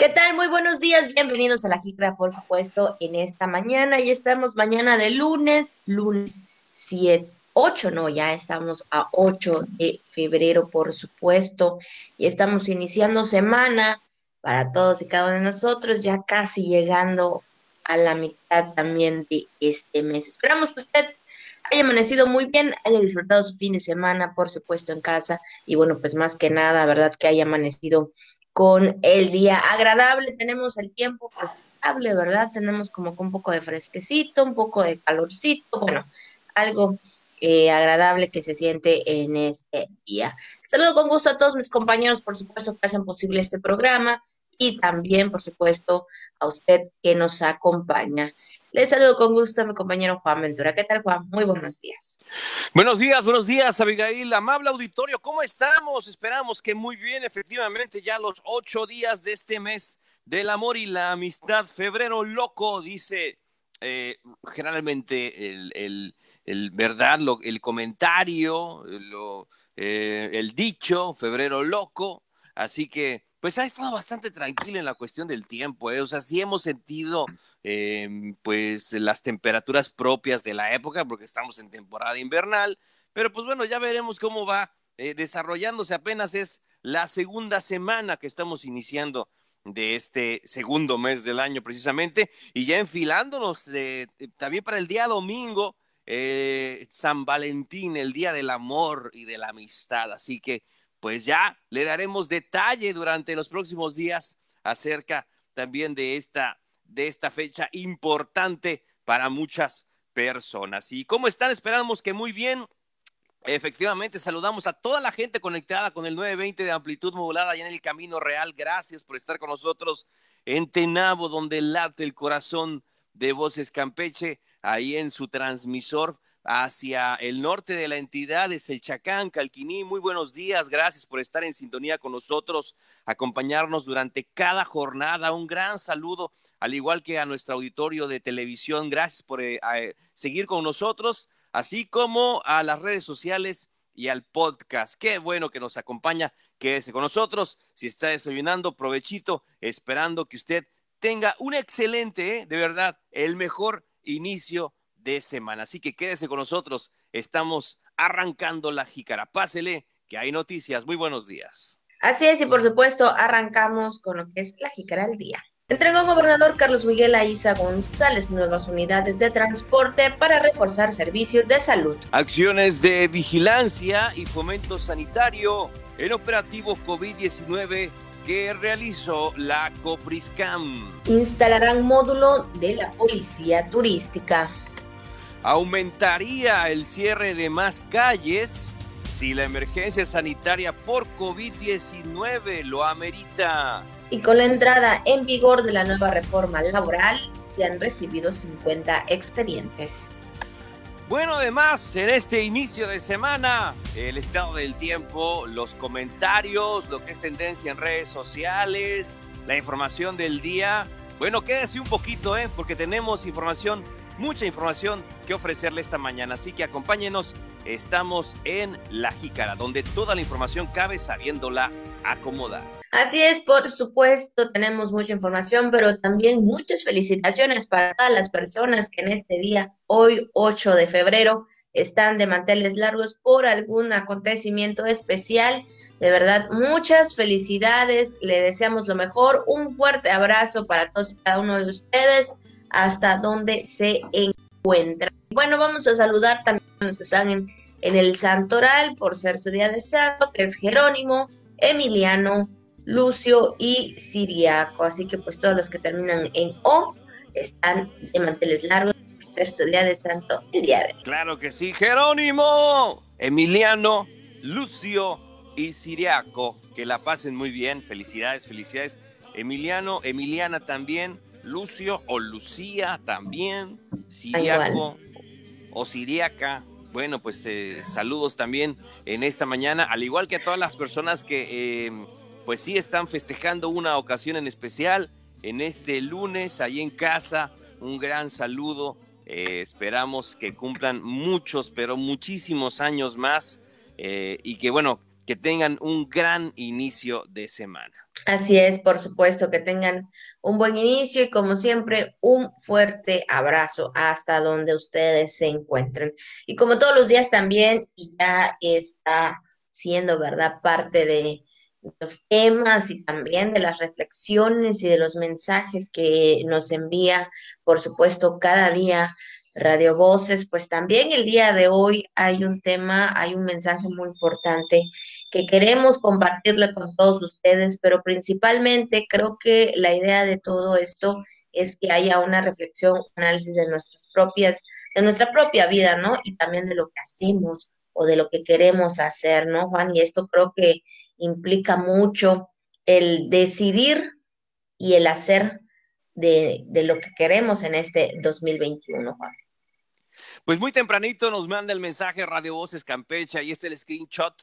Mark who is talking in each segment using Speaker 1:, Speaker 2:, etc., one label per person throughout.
Speaker 1: ¿Qué tal? Muy buenos días, bienvenidos a la Jicra, por supuesto, en esta mañana. Y estamos mañana de lunes, lunes 7, 8, no, ya estamos a 8 de febrero, por supuesto, y estamos iniciando semana para todos y cada uno de nosotros, ya casi llegando a la mitad también de este mes. Esperamos que usted haya amanecido muy bien, haya disfrutado su fin de semana, por supuesto, en casa, y bueno, pues más que nada, ¿verdad? Que haya amanecido con el día agradable, tenemos el tiempo pues estable, ¿verdad? Tenemos como que un poco de fresquecito, un poco de calorcito, bueno, algo eh, agradable que se siente en este día. Saludo con gusto a todos mis compañeros, por supuesto, que hacen posible este programa y también, por supuesto, a usted que nos acompaña. Les saludo con gusto a mi compañero Juan Ventura. ¿Qué tal, Juan? Muy buenos días.
Speaker 2: Buenos días, buenos días, Abigail. Amable auditorio, ¿cómo estamos? Esperamos que muy bien, efectivamente, ya los ocho días de este mes del amor y la amistad. Febrero loco, dice eh, generalmente el, el, verdad, el comentario, lo, eh, el dicho, febrero loco. Así que pues ha estado bastante tranquilo en la cuestión del tiempo, ¿eh? o sea, sí hemos sentido em, pues las temperaturas propias de la época, porque estamos en temporada invernal, pero pues bueno, ya veremos cómo va eh, desarrollándose, apenas es la segunda semana que estamos iniciando de este segundo mes del año precisamente, y ya enfilándonos eh, también para el día domingo, San Valentín, el día del amor y de la amistad, así que pues ya le daremos detalle durante los próximos días acerca también de esta, de esta fecha importante para muchas personas. ¿Y cómo están? Esperamos que muy bien. Efectivamente, saludamos a toda la gente conectada con el 920 de amplitud modulada y en el Camino Real. Gracias por estar con nosotros en Tenabo, donde late el corazón de Voces Campeche, ahí en su transmisor hacia el norte de la entidad es el Chacán, Calquiní. Muy buenos días, gracias por estar en sintonía con nosotros, acompañarnos durante cada jornada. Un gran saludo, al igual que a nuestro auditorio de televisión. Gracias por eh, seguir con nosotros, así como a las redes sociales y al podcast. Qué bueno que nos acompaña. Quédese con nosotros. Si está desayunando, provechito, esperando que usted tenga un excelente, eh, de verdad, el mejor inicio de semana. Así que quédese con nosotros. Estamos arrancando la jícara. Pásele, que hay noticias. Muy buenos días.
Speaker 1: Así es, y por supuesto, arrancamos con lo que es la jícara al día. Entregó gobernador Carlos Miguel Aiza González nuevas unidades de transporte para reforzar servicios de salud.
Speaker 2: Acciones de vigilancia y fomento sanitario en operativo COVID-19 que realizó la Copriscam.
Speaker 1: Instalarán módulo de la policía turística
Speaker 2: aumentaría el cierre de más calles si la emergencia sanitaria por COVID-19 lo amerita.
Speaker 1: Y con la entrada en vigor de la nueva reforma laboral, se han recibido 50 expedientes.
Speaker 2: Bueno, además, en este inicio de semana, el estado del tiempo, los comentarios, lo que es tendencia en redes sociales, la información del día. Bueno, quédese un poquito, ¿eh? porque tenemos información mucha información que ofrecerle esta mañana. Así que acompáñenos. Estamos en La Jícara, donde toda la información cabe sabiéndola acomodar.
Speaker 1: Así es, por supuesto, tenemos mucha información, pero también muchas felicitaciones para todas las personas que en este día, hoy 8 de febrero, están de manteles largos por algún acontecimiento especial. De verdad, muchas felicidades, le deseamos lo mejor, un fuerte abrazo para todos y cada uno de ustedes hasta donde se encuentra. Bueno, vamos a saludar también a los que están en, el Santoral por ser su día de santo, que es Jerónimo, Emiliano, Lucio y Siriaco. Así que pues todos los que terminan en O están de manteles largos por ser su día de santo el día de hoy.
Speaker 2: Claro que sí, Jerónimo, Emiliano, Lucio y Siriaco. Que la pasen muy bien. Felicidades, felicidades. Emiliano, Emiliana también. Lucio o Lucía también, Siriaco o Siriaca. Bueno, pues eh, saludos también en esta mañana, al igual que a todas las personas que em, pues sí están festejando una ocasión en especial en este lunes ahí en casa. Un gran saludo. Eh, esperamos que cumplan muchos, pero muchísimos años más eh, y que bueno, que tengan un gran inicio de semana.
Speaker 1: Así es, por supuesto, que tengan un buen inicio y como siempre, un fuerte abrazo hasta donde ustedes se encuentren. Y como todos los días también, y ya está siendo, ¿verdad?, parte de los temas y también de las reflexiones y de los mensajes que nos envía, por supuesto, cada día Radio Voces, pues también el día de hoy hay un tema, hay un mensaje muy importante que queremos compartirle con todos ustedes, pero principalmente creo que la idea de todo esto es que haya una reflexión, un análisis de nuestras propias, de nuestra propia vida, ¿no? Y también de lo que hacemos o de lo que queremos hacer, ¿no, Juan? Y esto creo que implica mucho el decidir y el hacer de, de lo que queremos en este 2021, Juan.
Speaker 2: Pues muy tempranito nos manda el mensaje Radio Voces Campeche, ahí está el screenshot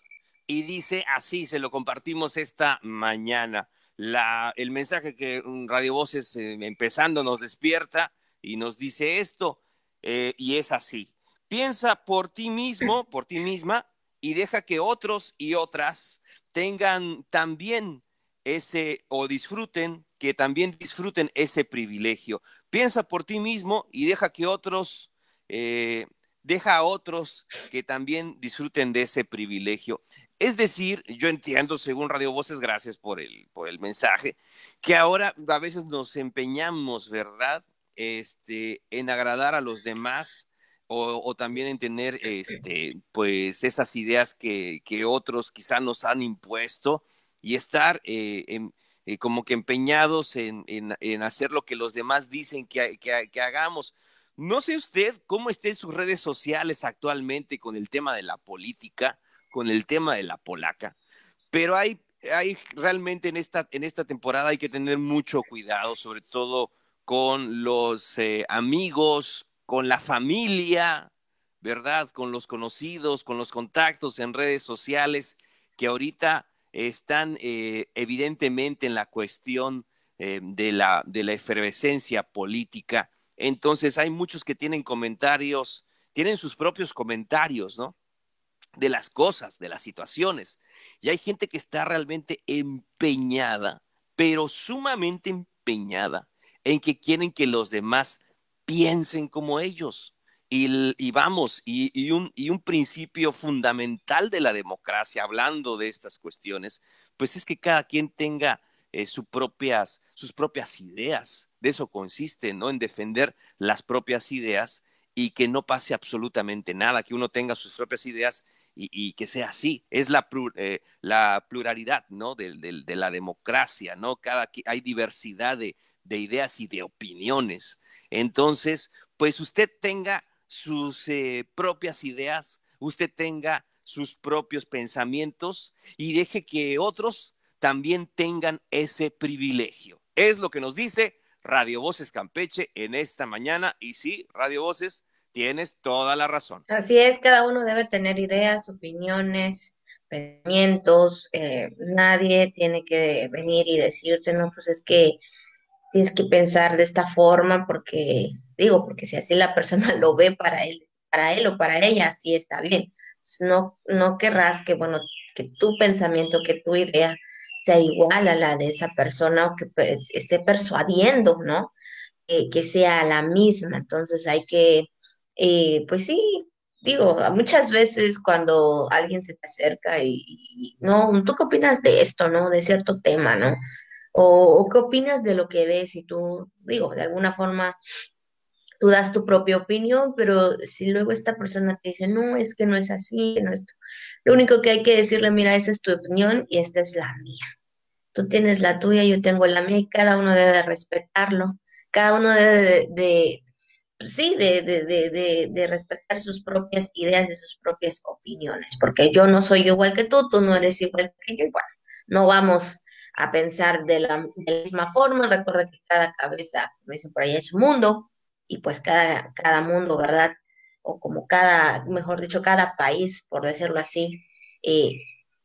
Speaker 2: y dice así, se lo compartimos esta mañana. La, el mensaje que Radio Voces eh, empezando nos despierta y nos dice esto, eh, y es así. Piensa por ti mismo, por ti misma, y deja que otros y otras tengan también ese, o disfruten, que también disfruten ese privilegio. Piensa por ti mismo y deja que otros, eh, deja a otros que también disfruten de ese privilegio. Es decir, yo entiendo, según Radio Voces, gracias por el, por el mensaje, que ahora a veces nos empeñamos, ¿verdad? Este, en agradar a los demás o, también en tener, este, pues, esas ideas que, que otros quizá nos han impuesto y estar eh, eh, como que empeñados en, en, hacer lo que los demás dicen que, que, que hagamos. No sé usted cómo estén sus redes sociales actualmente con el tema de la política con el tema de la polaca, pero hay, hay realmente en esta, en esta temporada hay que tener mucho cuidado, sobre todo con los eh, amigos, con la familia, ¿verdad? Con los conocidos, con los contactos en redes sociales que ahorita están eh, evidentemente en la cuestión eh, de, la, de la efervescencia política. Entonces hay muchos que tienen comentarios, tienen sus propios comentarios, ¿no? De las cosas, de las situaciones. Y hay gente que está realmente empeñada, pero sumamente empeñada en que quieren que los demás piensen como ellos. Y, vamos, y, un, principio fundamental de la democracia, hablando de estas cuestiones, pues es que cada quien tenga eh, sus propias ideas. De eso consiste, ¿no? En defender las propias ideas y que no pase absolutamente nada, que uno tenga sus propias ideas y, que sea así. Es la, eh, la pluralidad, ¿no? De, la democracia, ¿no? Cada, hay diversidad de, ideas y de opiniones. Entonces, pues usted tenga sus eh, propias ideas, usted tenga sus propios pensamientos y deje que otros también tengan ese privilegio. Es lo que nos dice Radio Voces Campeche en esta mañana. Y sí, Radio Voces Tienes toda la razón.
Speaker 1: Así es, cada uno debe tener ideas, opiniones, pensamientos. Eh, nadie tiene que venir y decirte, no, pues es que tienes que pensar de esta forma porque, digo, porque si así la persona lo ve para él, para él o para ella, así está bien. no, no querrás que, bueno, que tu pensamiento, que tu idea sea igual a la de esa persona o que esté persuadiendo, ¿no? que sea la misma. Entonces hay que eh, pues sí, digo, muchas veces cuando alguien se te acerca y, no, ¿tú qué opinas de esto, no? De cierto tema, ¿no? O, qué opinas de lo que ves y tú, digo, de alguna forma tú das tu propia opinión, pero si luego esta persona te dice, no, es que no es así, no es lo único que hay que decirle, mira, esta es tu opinión y esta es la mía. Tú tienes la tuya, yo tengo la mía y cada uno debe respetarlo. Cada uno debe de pues sí, de, de, de, de, respetar sus propias ideas y sus propias opiniones, porque yo no soy igual que tú, tú no eres igual que yo, igual. No vamos a pensar de la, misma forma, recuerda que cada cabeza, como dicen por ahí, es un mundo, y pues cada, cada mundo, ¿verdad? O como cada, mejor dicho, cada país, por decirlo así, eh,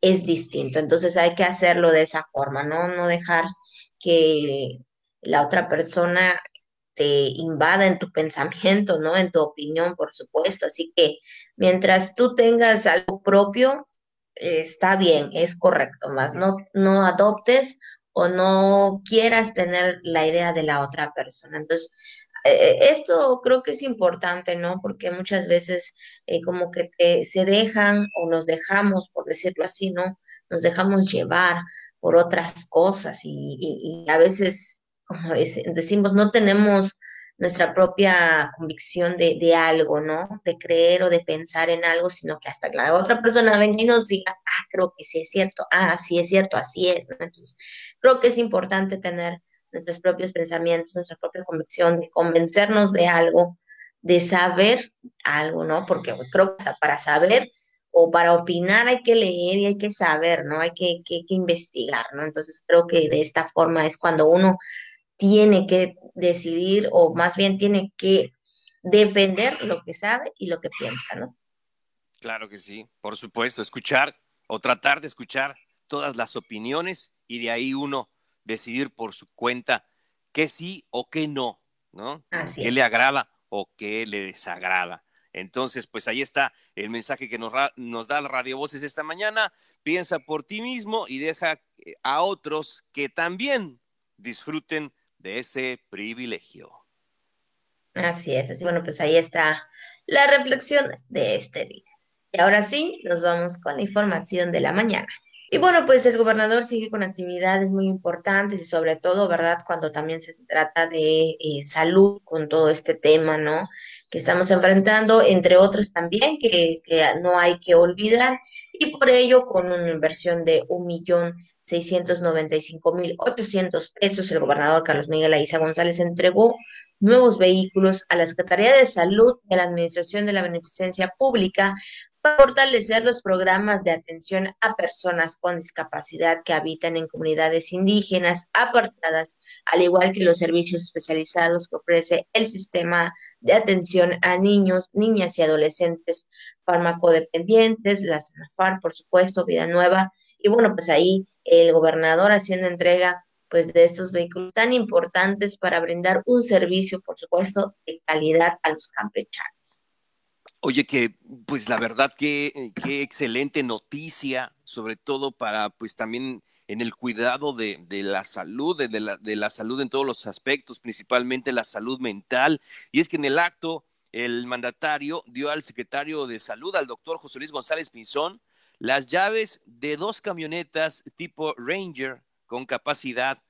Speaker 1: es distinto. Entonces hay que hacerlo de esa forma, ¿no? No dejar que la otra persona te invada en tu pensamiento, ¿no? En tu opinión, por supuesto. Así que mientras tú tengas algo propio, está bien, es correcto, más no, no adoptes o no quieras tener la idea de la otra persona. Entonces, eh, esto creo que es importante, ¿no? Porque muchas veces eh, como que se dejan o nos dejamos, por decirlo así, ¿no? Nos dejamos llevar por otras cosas y, a veces, como decimos, no tenemos nuestra propia convicción de, de, algo, ¿no? De creer o de pensar en algo, sino que hasta que la otra persona venga y nos diga, ah, creo que sí es cierto, ah, sí es cierto, así es, ¿no? Entonces, creo que es importante tener nuestros propios pensamientos, nuestra propia convicción, de convencernos de algo, de saber algo, ¿no? Porque creo que para saber o para opinar hay que leer y hay que saber, ¿no? Hay que, que, que investigar, ¿no? Entonces creo que de esta forma es cuando uno tiene que decidir o más bien tiene que defender lo que sabe y lo que piensa, ¿no?
Speaker 2: Claro que sí, por supuesto, escuchar o tratar de escuchar todas las opiniones y de ahí uno decidir por su cuenta qué sí o qué no, ¿no?
Speaker 1: Así
Speaker 2: ¿Qué le agrada o qué le desagrada? Entonces, pues ahí está el mensaje que nos, nos da Radio Voces esta mañana. Piensa por ti mismo y deja eh, a otros que también disfruten de ese privilegio.
Speaker 1: Así es, así bueno, pues ahí está la reflexión de este día. Y ahora sí, nos vamos con la información de la mañana. Y bueno, pues el gobernador sigue con actividades muy importantes y sobre todo, ¿verdad? Cuando también se trata de eh, salud con todo este tema, ¿no? Que estamos enfrentando, entre otros también, que, que no hay que olvidar. Y por ello, con una inversión de un millón seiscientos noventa y cinco mil ochocientos pesos, el gobernador Carlos Miguel Aiza González entregó nuevos vehículos a la Secretaría de Salud y a la Administración de la Beneficencia Pública para fortalecer los programas de atención a personas con discapacidad que habitan en comunidades indígenas apartadas, al igual que los servicios especializados que ofrece el sistema de atención a niños, niñas y adolescentes farmacodependientes, la SANAFAR, por supuesto, Vida Nueva, y bueno, pues ahí el gobernador haciendo entrega pues de estos vehículos tan importantes para brindar un servicio, por supuesto, de calidad a los campechanos.
Speaker 2: Oye, que pues la verdad que qué excelente noticia, sobre todo para pues también en el cuidado de, la salud, de, la, de la salud en todos los aspectos, principalmente la salud mental. Y es que en el acto el mandatario dio al secretario de salud, al doctor José Luis González Pinzón, las llaves de dos camionetas tipo Ranger con capacidad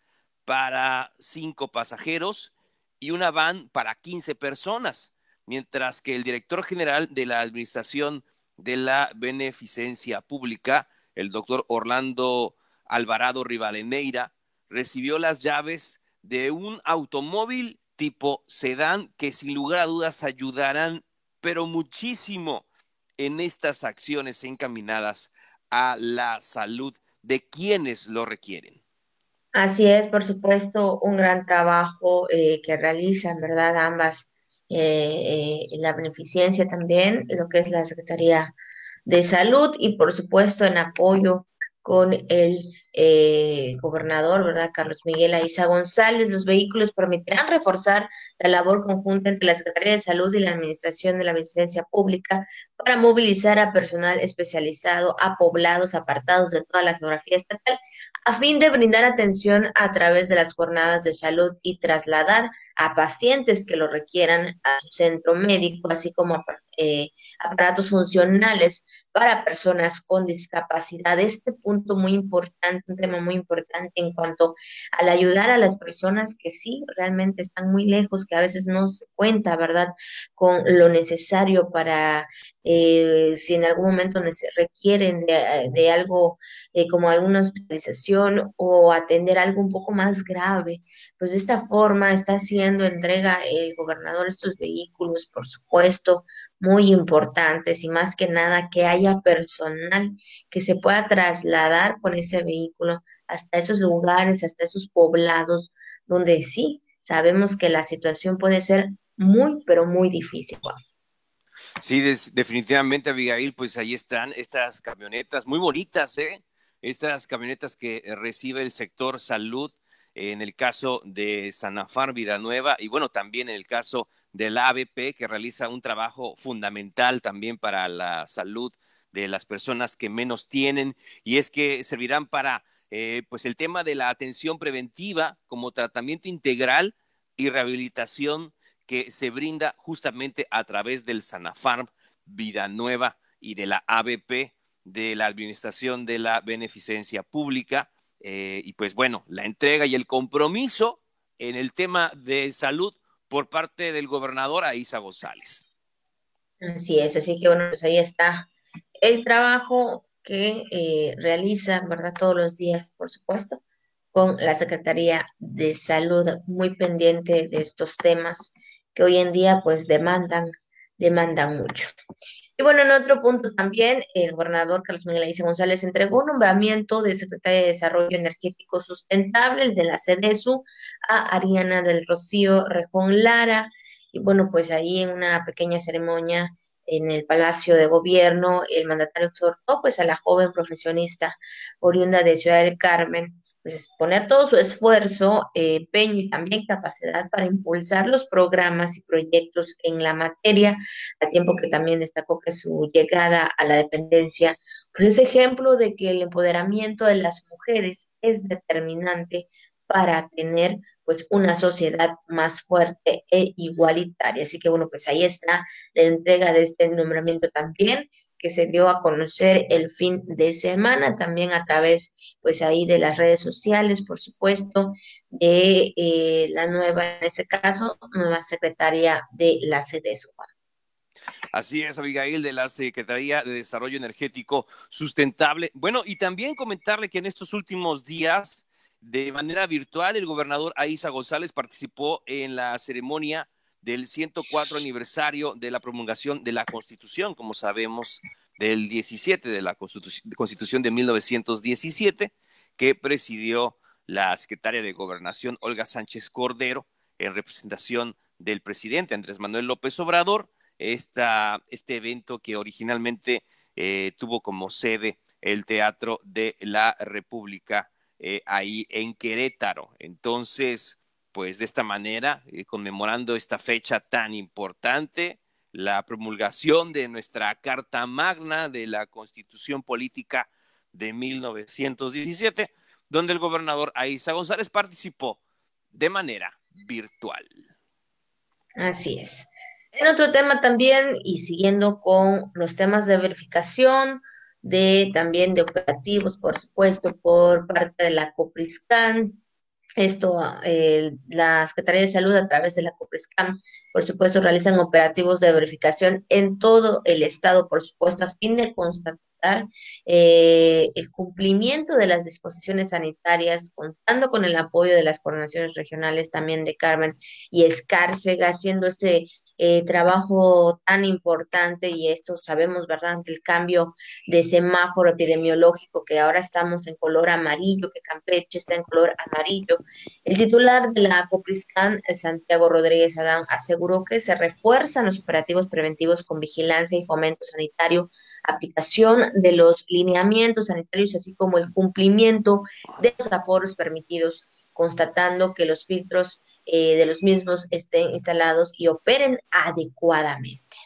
Speaker 2: para cinco pasajeros y una van para 15 personas mientras que el director general de la Administración de la Beneficencia Pública, el doctor Orlando Alvarado Rivadeneira, recibió las llaves de un automóvil tipo sedán que sin lugar a dudas ayudarán, pero muchísimo en estas acciones encaminadas a la salud de quienes lo requieren.
Speaker 1: Así es, por supuesto, un gran trabajo eh, que realizan, ¿verdad? Ambas eh, eh, la beneficencia también, lo que es la Secretaría de Salud y por supuesto en apoyo con el eh, gobernador, ¿verdad? Carlos Miguel Aiza González. Los vehículos permitirán reforzar la labor conjunta entre la Secretaría de Salud y la Administración de la Beneficencia Pública para movilizar a personal especializado a poblados apartados de toda la geografía estatal a fin de brindar atención a través de las jornadas de salud y trasladar a pacientes que lo requieran a su centro médico, así como a eh, aparatos funcionales para personas con discapacidad. Este punto muy importante, un tema muy importante en cuanto al ayudar a las personas que sí realmente están muy lejos, que a veces no se cuenta, ¿verdad?, con lo necesario para eh, si en algún momento requieren de, algo eh, como alguna hospitalización o atender algo un poco más grave, pues de esta forma está haciendo entrega el gobernador estos vehículos, por supuesto, muy importantes y más que nada que haya personal que se pueda trasladar con ese vehículo hasta esos lugares, hasta esos poblados donde sí sabemos que la situación puede ser muy, pero muy difícil.
Speaker 2: Sí, definitivamente, Abigail, pues ahí están estas camionetas muy bonitas, ¿eh? Estas camionetas que recibe el sector salud en el caso de Sanafar Vida Nueva y bueno, también en el caso del ABP, que realiza un trabajo fundamental también para la salud de las personas que menos tienen, y es que servirán para eh, pues el tema de la atención preventiva como tratamiento integral y rehabilitación que se brinda justamente a través del Sanafarm Vida Nueva y de la ABP, de la Administración de la Beneficencia Pública. Eh, y pues bueno, la entrega y el compromiso en el tema de salud por parte del gobernador Aiza González.
Speaker 1: Así es, así que bueno, pues ahí está el trabajo que eh, realiza, ¿verdad? Todos los días, por supuesto, con la Secretaría de Salud, muy pendiente de estos temas que hoy en día pues demandan, demandan mucho. Y bueno, en otro punto también, el gobernador Carlos Miguel Aiza González entregó un nombramiento de secretaria de Desarrollo Energético Sustentable, el de la CEDESU, a Ariana del Rocío Rejón Lara. Y bueno, pues ahí en una pequeña ceremonia en el Palacio de Gobierno, el mandatario exhortó pues a la joven profesionista oriunda de Ciudad del Carmen pues, poner todo su esfuerzo, empeño y también capacidad para impulsar los programas y proyectos en la materia, a tiempo que también destacó que su llegada a la dependencia pues es ejemplo de que el empoderamiento de las mujeres es determinante para tener pues una sociedad más fuerte e igualitaria. Así que bueno, pues ahí está la entrega de este nombramiento también que se dio a conocer el fin de semana, también a través, pues ahí de las redes sociales, por supuesto, de eh, la nueva, en este caso, nueva secretaria de la CEDESO.
Speaker 2: Así es, Abigail, de la Secretaría de Desarrollo Energético Sustentable. Bueno, y también comentarle que en estos últimos días, de manera virtual, el gobernador Aiza González participó en la ceremonia del 104 aniversario de la promulgación de la Constitución, como sabemos, del 17 de la Constitución de 1917, que presidió la secretaria de Gobernación Olga Sánchez Cordero en representación del presidente Andrés Manuel López Obrador, esta, este evento que originalmente eh, tuvo como sede el Teatro de la República eh, ahí en Querétaro. Entonces, pues de esta manera, eh, conmemorando esta fecha tan importante, la promulgación de nuestra Carta Magna de la Constitución Política de 1917, donde el gobernador Aiza González participó de manera virtual.
Speaker 1: Así es. En otro tema también, y siguiendo con los temas de verificación, de también de operativos, por supuesto, por parte de la COPRISCAN, esto, eh, la Secretaría de Salud a través de la COPRESCAM, por supuesto, realizan operativos de verificación en todo el estado, por supuesto, a fin de constatar eh, el cumplimiento de las disposiciones sanitarias, contando con el apoyo de las coordinaciones regionales también de Carmen y Escárcega, haciendo este eh, trabajo tan importante y esto sabemos, ¿verdad?, ante el cambio de semáforo epidemiológico, que ahora estamos en color amarillo, que Campeche está en color amarillo. El titular de la Copriscan, Santiago Rodríguez Adán, aseguró que se refuerzan los operativos preventivos con vigilancia y fomento sanitario aplicación de los lineamientos sanitarios, así como el cumplimiento de los aforos permitidos, constatando que los filtros eh, de los mismos estén instalados y operen adecuadamente.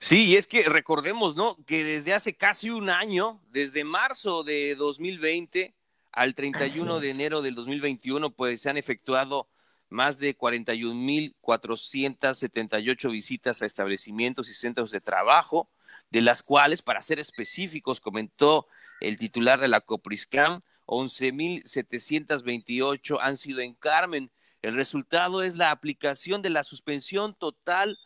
Speaker 2: Sí, y es que recordemos, ¿no? Que desde hace casi un año, desde marzo de 2020 al 31 de enero del 2021, pues se han efectuado más de 41.478 visitas a establecimientos y centros de trabajo, de las cuales, para ser específicos, comentó el titular de la Copriscam, 11.728 han sido en Carmen. El resultado es la aplicación de la suspensión total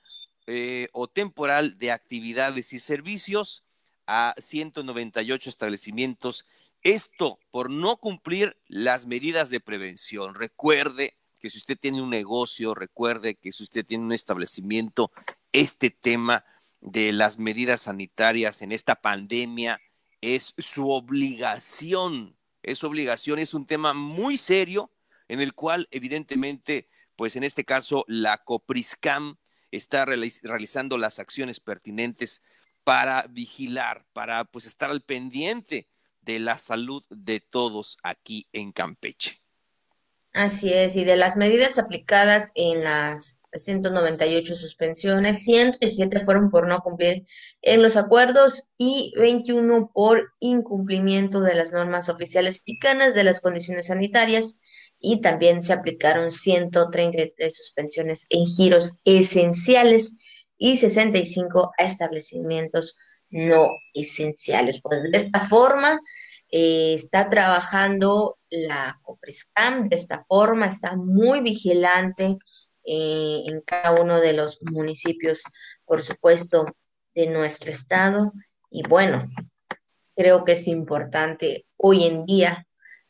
Speaker 2: eh, o temporal de actividades y servicios a 198 establecimientos. Esto por no cumplir las medidas de prevención. Recuerde que si usted tiene un negocio, recuerde que si usted tiene un establecimiento, este tema de las medidas sanitarias en esta pandemia es su obligación, es obligación, es un tema muy serio en el cual evidentemente, pues en este caso la Copriscam está realizando las acciones pertinentes para vigilar, para pues estar al pendiente de la salud de todos aquí en Campeche.
Speaker 1: Así es, y de las medidas aplicadas en las 198 suspensiones, 117 fueron por no cumplir en los acuerdos y 21 por incumplimiento de las normas oficiales mexicanas de las condiciones sanitarias y también se aplicaron 133 suspensiones en giros esenciales y 65 a establecimientos no esenciales. Pues de esta forma eh, está trabajando la COPRESCAM, de esta forma está muy vigilante eh, en cada uno de los municipios, por supuesto, de nuestro estado. Y bueno, creo que es importante hoy en día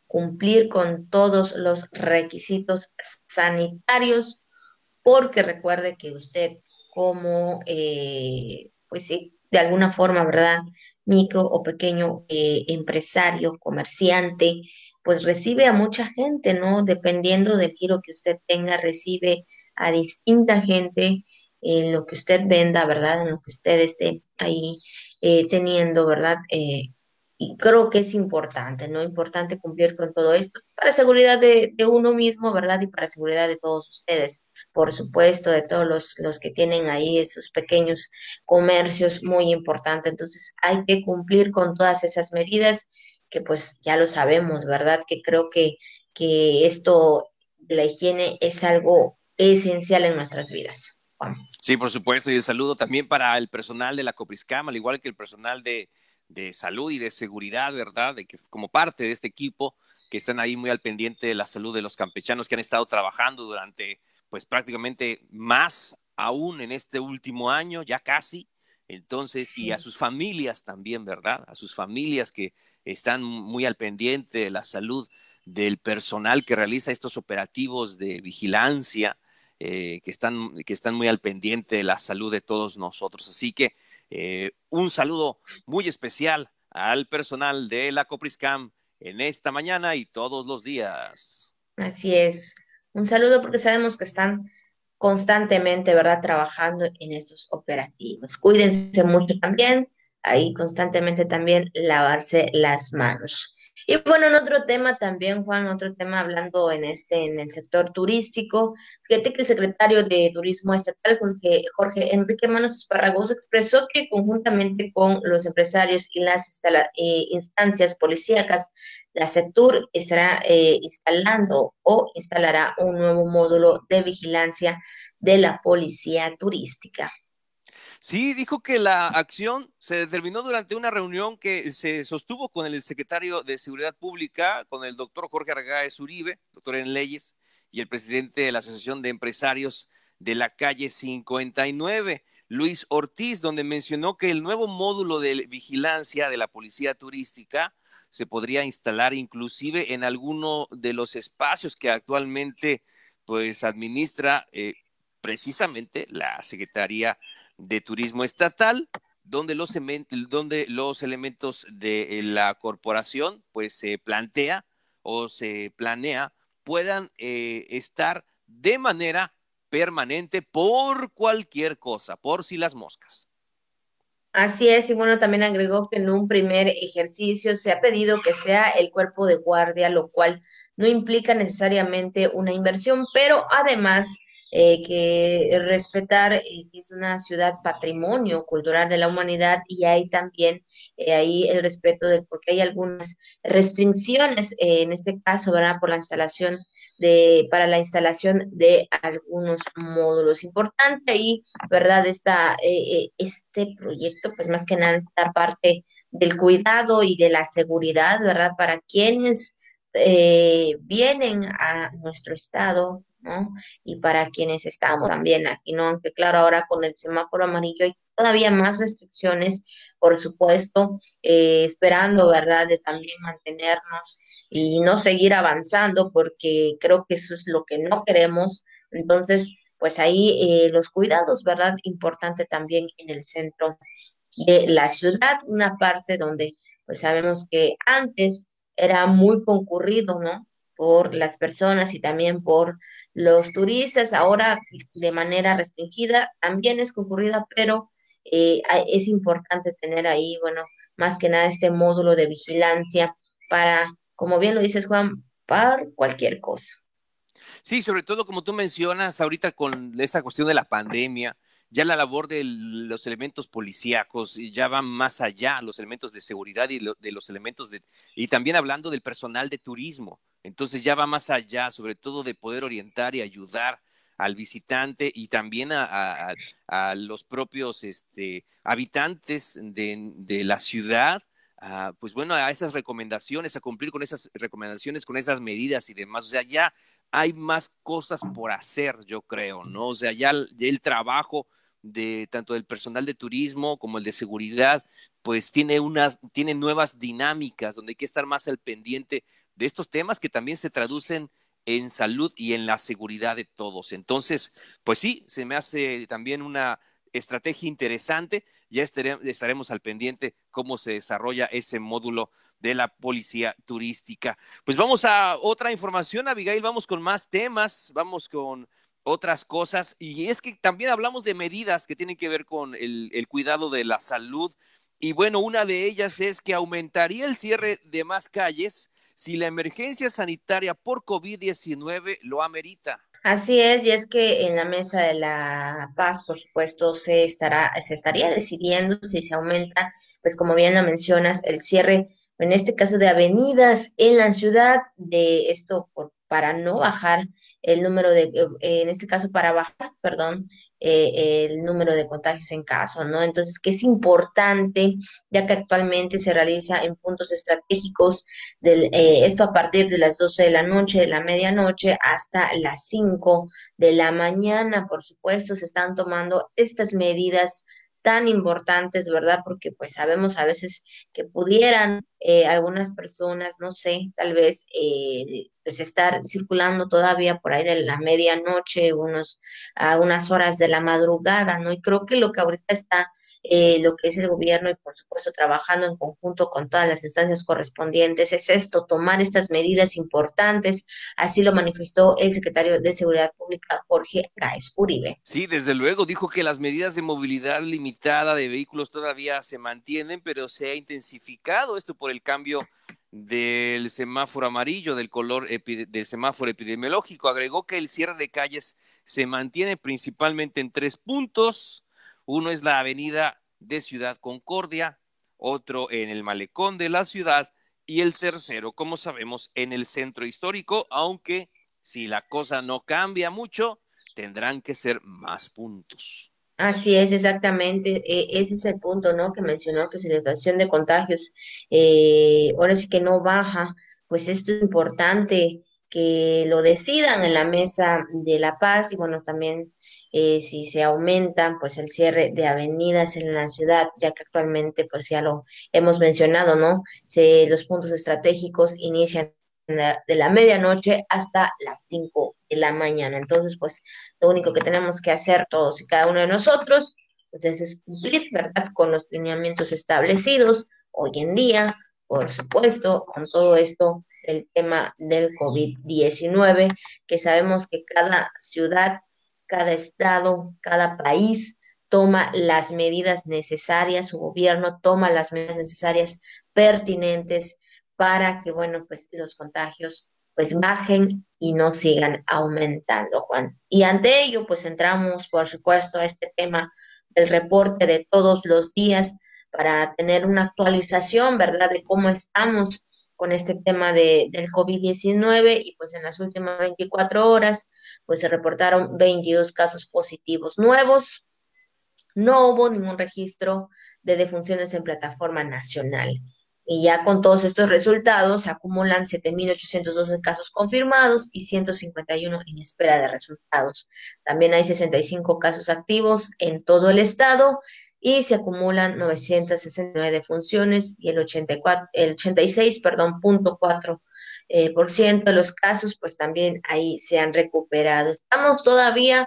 Speaker 1: cumplir con todos los requisitos sanitarios, porque recuerde que usted como, eh, pues sí, de alguna forma, ¿verdad? Micro o pequeño eh, empresario, comerciante, pues recibe a mucha gente, ¿no? Dependiendo del giro que usted tenga, recibe a distinta gente en lo que usted venda, ¿verdad? En lo que usted esté ahí eh, teniendo, ¿verdad? Eh, y creo que es importante, ¿no? Importante cumplir con todo esto para seguridad de, uno mismo, ¿verdad? Y para seguridad de todos ustedes, por supuesto, de todos los, los que tienen ahí esos pequeños comercios, muy importante. Entonces, hay que cumplir con todas esas medidas que pues ya lo sabemos, ¿verdad? Que creo que, que esto la higiene es algo esencial en nuestras vidas. Juan.
Speaker 2: Sí, por supuesto, y un saludo también para el personal de la Copriscam, al igual que el personal de, de salud y de seguridad, ¿verdad? De que como parte de este equipo que están ahí muy al pendiente de la salud de los campechanos que han estado trabajando durante, pues prácticamente más aún en este último año, ya casi. Entonces, sí. y a sus familias también, ¿verdad? A sus familias que están muy al pendiente de la salud del personal que realiza estos operativos de vigilancia, eh, que, están, que están muy al pendiente de la salud de todos nosotros. Así que eh, un saludo muy especial al personal de la Copriscam en esta mañana y todos los días.
Speaker 1: Así es. Un saludo porque sabemos que están constantemente, ¿verdad?, trabajando en estos operativos. Cuídense mucho también, ahí constantemente también lavarse las manos. Y bueno, en otro tema también, Juan, otro tema hablando en este, en el sector turístico, fíjate que el secretario de Turismo Estatal, Jorge, Jorge Enrique Manos Esparragoso, expresó que conjuntamente con los empresarios y las eh, instancias policíacas, la CETUR estará eh, instalando o instalará un nuevo módulo de vigilancia de la policía turística.
Speaker 2: Sí, dijo que la acción se determinó durante una reunión que se sostuvo con el secretario de Seguridad Pública, con el doctor Jorge Argáez Uribe, doctor en leyes, y el presidente de la Asociación de Empresarios de la calle 59, Luis Ortiz, donde mencionó que el nuevo módulo de vigilancia de la policía turística se podría instalar inclusive en alguno de los espacios que actualmente pues administra eh, precisamente la Secretaría de Turismo Estatal, donde los, donde los elementos de la corporación pues se plantea o se planea puedan eh, estar de manera permanente por cualquier cosa, por si las moscas.
Speaker 1: Así es, y bueno, también agregó que en un primer ejercicio se ha pedido que sea el cuerpo de guardia, lo cual no implica necesariamente una inversión, pero además eh, que respetar eh, que es una ciudad patrimonio cultural de la humanidad y hay también eh, ahí el respeto de porque hay algunas restricciones eh, en este caso, ¿verdad? Por la instalación de para la instalación de algunos módulos. Importante ahí, ¿verdad? Esta, este proyecto, pues más que nada esta parte del cuidado y de la seguridad, ¿verdad? Para quienes vienen a nuestro estado ¿no? Y para quienes estamos también aquí, ¿no? Aunque claro, ahora con el semáforo amarillo hay todavía más restricciones, por supuesto, eh, esperando, ¿verdad?, de también mantenernos y no seguir avanzando, porque creo que eso es lo que no queremos. Entonces, pues ahí eh, los cuidados, ¿verdad? Importante también en el centro de la ciudad, una parte donde pues sabemos que antes era muy concurrido, ¿no? Por las personas y también por los turistas. Ahora de manera restringida también es concurrida, pero eh, es importante tener ahí, bueno, más que nada este módulo de vigilancia para, como bien lo dices Juan, para cualquier cosa.
Speaker 2: Sí, sobre todo como tú mencionas ahorita con esta cuestión de la pandemia, ya la labor de los elementos policíacos ya va más allá, los elementos de seguridad y de los elementos de, y también hablando del personal de turismo. Entonces ya va más allá, sobre todo de poder orientar y ayudar al visitante y también a, los propios este, habitantes de, de la ciudad pues bueno, a esas recomendaciones, a cumplir con esas recomendaciones, con esas medidas y demás. O sea, ya hay más cosas por hacer, yo creo, ¿no? O sea, ya, el trabajo de tanto del personal de turismo como el de seguridad, pues tiene unas, tiene nuevas dinámicas donde hay que estar más al pendiente de estos temas que también se traducen en salud y en la seguridad de todos. Entonces, pues sí, se me hace también una estrategia interesante. Ya estaremos al pendiente cómo se desarrolla ese módulo de la policía turística. Pues vamos a otra información, Abigail, vamos con más temas, vamos con otras cosas. Y es que también hablamos de medidas que tienen que ver con el, el cuidado de la salud. Y bueno, una de ellas es que aumentaría el cierre de más calles si la emergencia sanitaria por COVID-19 lo amerita.
Speaker 1: Así es, y es que en la mesa de la paz, por supuesto, se estará, se estaría decidiendo si se aumenta, pues como bien lo mencionas, el cierre, en este caso de avenidas en la ciudad, de esto por para no bajar el número de, eh, en este caso para bajar, perdón, eh, el número de contagios en caso, ¿no? Entonces, que es importante, ya que actualmente se realiza en puntos estratégicos, del, eh, esto a partir de las 12 de la noche, de la medianoche, hasta las 5 de la mañana, por supuesto, se están tomando estas medidas tan importantes, ¿verdad? Porque pues sabemos a veces que pudieran eh, algunas personas, no sé, tal vez eh, pues estar circulando todavía por ahí de la medianoche, unos, a unas horas de la madrugada, ¿no? Y creo que lo que ahorita está eh, lo que es el gobierno y por supuesto trabajando en conjunto con todas las instancias correspondientes es esto, tomar estas medidas importantes, así lo manifestó el secretario de Seguridad Pública Jorge Gáez Uribe.
Speaker 2: Sí, desde luego dijo que las medidas de movilidad limitada de vehículos todavía se mantienen, pero se ha intensificado esto por el cambio del semáforo amarillo, del color del semáforo epidemiológico. Agregó que el cierre de calles se mantiene principalmente en tres puntos uno es la avenida de Ciudad Concordia, otro en el malecón de la ciudad y el tercero, como sabemos, en el centro histórico, aunque si la cosa no cambia mucho, tendrán que ser más puntos.
Speaker 1: Así es, exactamente. E, ese es el punto, ¿no? Que mencionó que si la situación de contagios eh, ahora sí que no baja, pues esto es importante que lo decidan en la mesa de la paz y bueno, también eh, si se aumentan pues el cierre de avenidas en la ciudad, ya que actualmente pues ya lo hemos mencionado, ¿no? Se, los puntos estratégicos inician de la medianoche hasta las 5 de la mañana. Entonces, pues lo único que tenemos que hacer todos y cada uno de nosotros pues, es cumplir, ¿verdad?, con los lineamientos establecidos hoy en día, por supuesto, con todo esto el tema del COVID-19, que sabemos que cada ciudad cada estado, cada país toma las medidas necesarias, su gobierno toma las medidas necesarias pertinentes para que, bueno, pues los contagios pues bajen y no sigan aumentando, Juan. Y ante ello, pues entramos, por supuesto, a este tema del reporte de todos los días para tener una actualización, ¿verdad?, de cómo estamos con este tema de, del COVID-19 y pues en las últimas 24 horas pues se reportaron 22 casos positivos nuevos. No hubo ningún registro de defunciones en plataforma nacional. Y ya con todos estos resultados se acumulan 7.812 casos confirmados y 151 en espera de resultados. También hay 65 casos activos en todo el estado y se acumulan 969 defunciones y el 84, el 86, perdón, punto eh, por ciento de los casos, pues también ahí se han recuperado. Estamos todavía,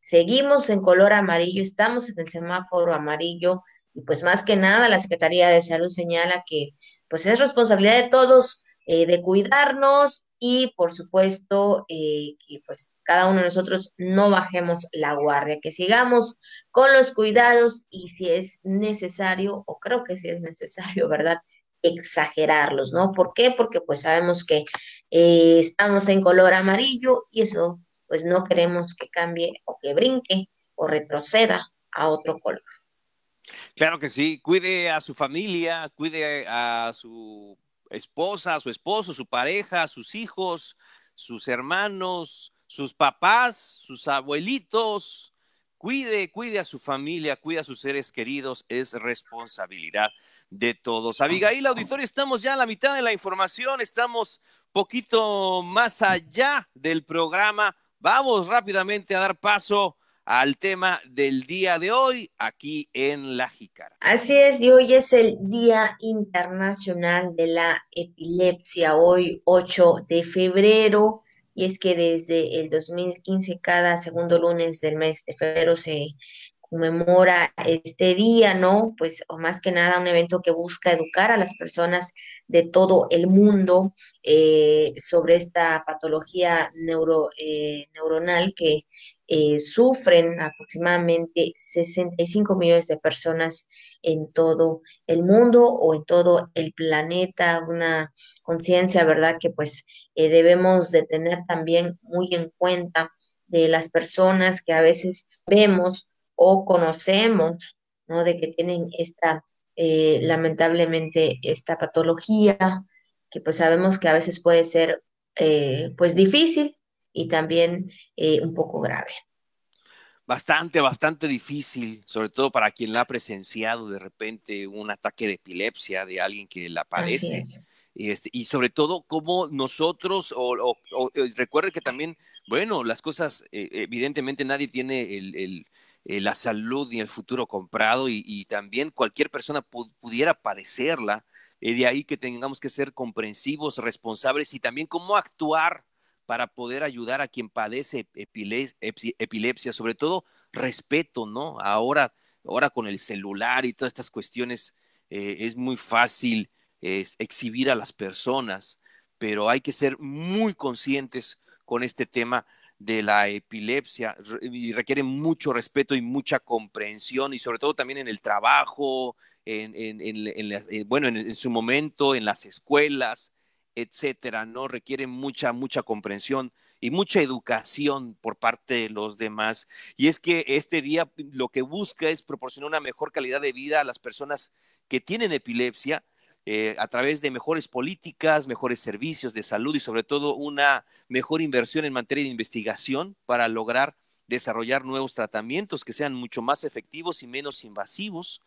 Speaker 1: seguimos en color amarillo, estamos en el semáforo amarillo y pues más que nada la Secretaría de Salud señala que pues es responsabilidad de todos eh, de cuidarnos y por supuesto eh, que pues cada uno de nosotros no bajemos la guardia, que sigamos con los cuidados y si es necesario, o creo que si es necesario, ¿verdad? exagerarlos, ¿no? ¿Por qué? Porque pues sabemos que eh, estamos en color amarillo y eso pues no queremos que cambie o que brinque o retroceda a otro color.
Speaker 2: Claro que sí, cuide a su familia, cuide a su esposa, a su esposo, su pareja, sus hijos, sus hermanos, sus papás, sus abuelitos. Cuide, cuide a su familia, cuide a sus seres queridos, es responsabilidad de todos. Abigail, auditorio, estamos ya a la mitad de la información, estamos poquito más allá del programa. Vamos rápidamente a dar paso al tema del día de hoy aquí en La Jícara.
Speaker 1: Así es, y hoy es el Día Internacional de la Epilepsia, hoy 8 de febrero, y es que desde el 2015 cada segundo lunes del mes de febrero se conmemora este día, ¿no? Pues o más que nada un evento que busca educar a las personas de todo el mundo eh, sobre esta patología neuro, eh, neuronal que eh, sufren aproximadamente 65 millones de personas en todo el mundo o en todo el planeta, una conciencia, ¿verdad? Que pues debemos de tener también muy en cuenta de las personas que a veces vemos o conocemos, ¿no? De que tienen esta, eh, lamentablemente, esta patología, que pues sabemos que a veces puede ser, eh, pues, difícil y también eh, un poco grave.
Speaker 2: Bastante, bastante difícil, sobre todo para quien la ha presenciado de repente un ataque de epilepsia de alguien que la padece. Este, y sobre todo, como nosotros, o, recuerde que también, bueno, las cosas, evidentemente nadie tiene el, eh, la salud y el futuro comprado y, también cualquier persona pudiera padecerla. Eh, de ahí que tengamos que ser comprensivos, responsables y también cómo actuar para poder ayudar a quien padece epilepsia, sobre todo respeto, ¿no? Ahora, ahora con el celular y todas estas cuestiones eh, es muy fácil exhibir a las personas, pero hay que ser muy conscientes con este tema de la epilepsia y requiere mucho respeto y mucha comprensión y sobre todo también en el trabajo, eh, bueno, en, su momento, en las escuelas, etcétera, ¿no? Requiere mucha, mucha comprensión y mucha educación por parte de los demás. Y es que este día lo que busca es proporcionar una mejor calidad de vida a las personas que tienen epilepsia, eh, a través de mejores políticas, mejores servicios de salud y sobre todo una mejor inversión en materia de investigación para lograr desarrollar nuevos tratamientos que sean mucho más efectivos y menos invasivos.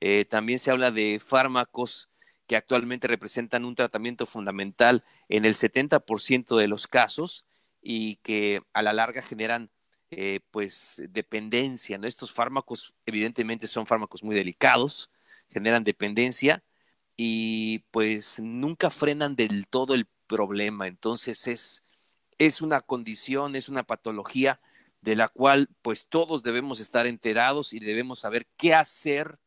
Speaker 2: Eh, también se habla de fármacos que actualmente representan un tratamiento fundamental en el 70% de los casos y que a la larga generan eh, pues dependencia. Estos fármacos evidentemente son fármacos muy delicados, generan dependencia y pues nunca frenan del todo el problema. Entonces es, es una condición, es una patología de la cual pues todos debemos estar enterados y debemos saber qué hacer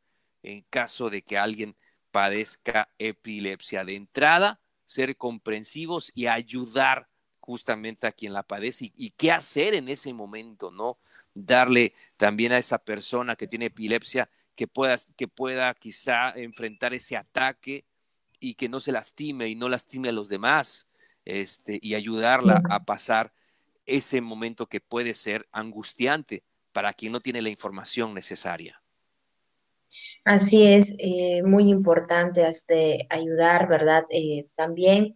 Speaker 2: en caso de que alguien padezca epilepsia. De entrada, ser comprensivos y ayudar justamente a quien la padece y, y, qué hacer en ese momento, ¿no? Darle también a esa persona que tiene epilepsia que pueda, que pueda quizá enfrentar ese ataque y que no se lastime y no lastime a los demás este, y ayudarla a pasar ese momento que puede ser angustiante para quien no tiene la información necesaria.
Speaker 1: Así es, eh, muy importante este, ayudar, ¿verdad? Eh, también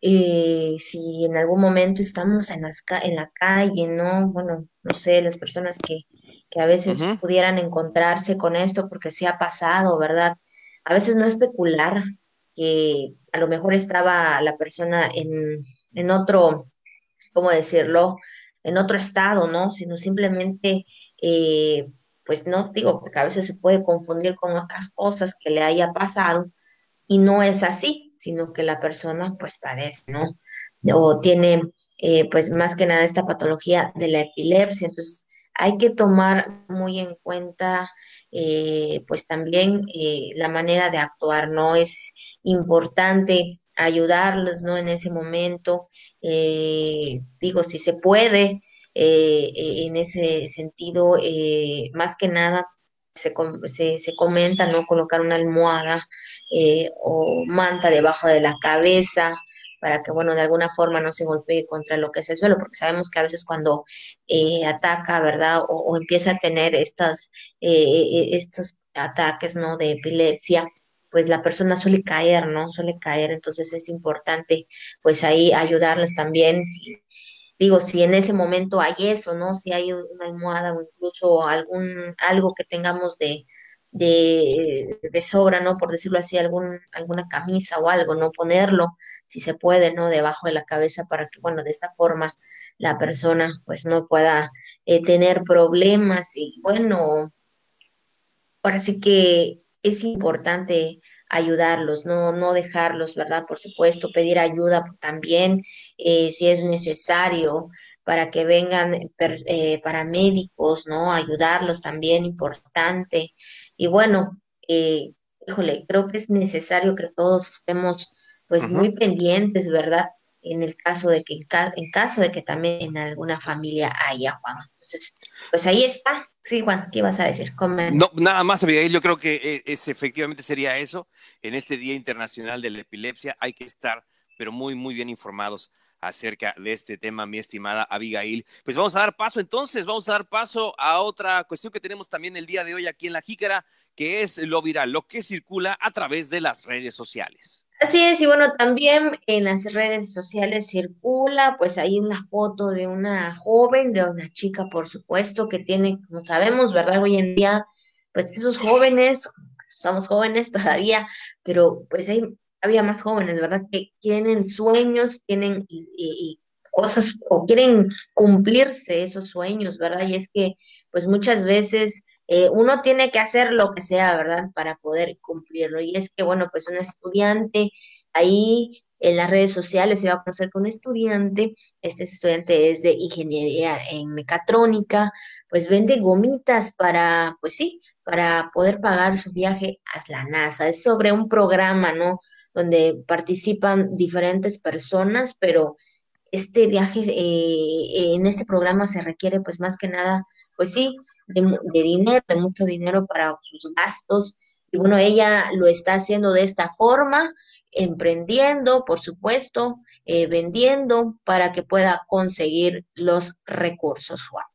Speaker 1: eh, si en algún momento estamos en, las, en la calle, ¿no? Bueno, no sé, las personas que, que a veces pudieran encontrarse con esto porque se ha pasado, ¿verdad? A veces no especular que a lo mejor estaba la persona en, en otro, ¿cómo decirlo? En otro estado, ¿no? Sino simplemente, eh, pues no digo, porque a veces se puede confundir con otras cosas que le haya pasado y no es así, sino que la persona pues padece, ¿no? O tiene eh, pues más que nada esta patología de la epilepsia. Entonces, hay que tomar muy en cuenta eh, pues también eh, la manera de actuar, ¿no? Es importante ayudarlos, ¿no? En ese momento, eh, digo, si se puede, en ese sentido, más que nada, se, se, se, comenta, ¿no? Colocar una almohada o manta debajo de la cabeza para que, bueno, de alguna forma no se golpee contra lo que es el suelo, porque sabemos que a veces cuando eh, ataca, ¿verdad? O, empieza a tener estas, eh, estos ataques, ¿no? De epilepsia, pues la persona suele caer, ¿no? Suele caer, entonces es importante, pues ahí ayudarles también, digo, si en ese momento hay eso, ¿no? Si hay una almohada o incluso algún, algo que tengamos de, de, de, sobra, ¿no? Por decirlo así, algún, alguna camisa o algo, ¿no? Ponerlo, si se puede, ¿no? Debajo de la cabeza para que, bueno, de esta forma la persona pues no pueda eh, tener problemas y, bueno, ahora sí que es importante ayudarlos, no, no dejarlos, ¿verdad? Por supuesto, pedir ayuda también eh, si es necesario para que vengan eh, paramédicos, ¿no? Ayudarlos también, importante. Y bueno, eh, híjole, creo que es necesario que todos estemos pues muy pendientes, ¿verdad? En el caso de que, en caso de que también en alguna familia haya, Juan. Entonces, pues ahí está. Sí, Juan, ¿qué ibas a decir?
Speaker 2: No, nada más, Abigail, yo creo que eh, es, efectivamente sería eso. En este Día Internacional de la Epilepsia hay que estar, pero muy, muy bien informados acerca de este tema, mi estimada Abigail. Pues vamos a dar paso entonces, vamos a dar paso a otra cuestión que tenemos también el día de hoy aquí en La Jícara, que es lo viral, lo que circula a través de las redes sociales.
Speaker 1: Así es, y bueno, también en las redes sociales circula, pues hay una foto de una joven, de una chica, por supuesto, que tiene, como sabemos, ¿verdad? Hoy en día, pues esos jóvenes, somos jóvenes todavía, pero pues hay había más jóvenes, ¿verdad? Que tienen sueños, tienen y, cosas o quieren cumplirse esos sueños, ¿verdad? Y es que pues muchas veces eh, uno tiene que hacer lo que sea, ¿verdad? Para poder cumplirlo. Y es que, bueno, pues un estudiante ahí en las redes sociales se va a conocer con un estudiante, este estudiante es de ingeniería en mecatrónica, pues vende gomitas para, pues sí, para poder pagar su viaje a la NASA. Es sobre un programa, ¿no? donde participan diferentes personas, pero este viaje, eh, en este programa se requiere pues más que nada, pues sí, de, dinero, de mucho dinero para sus gastos. Y bueno, ella lo está haciendo de esta forma, emprendiendo, por supuesto, eh, vendiendo para que pueda conseguir los recursos, Juan.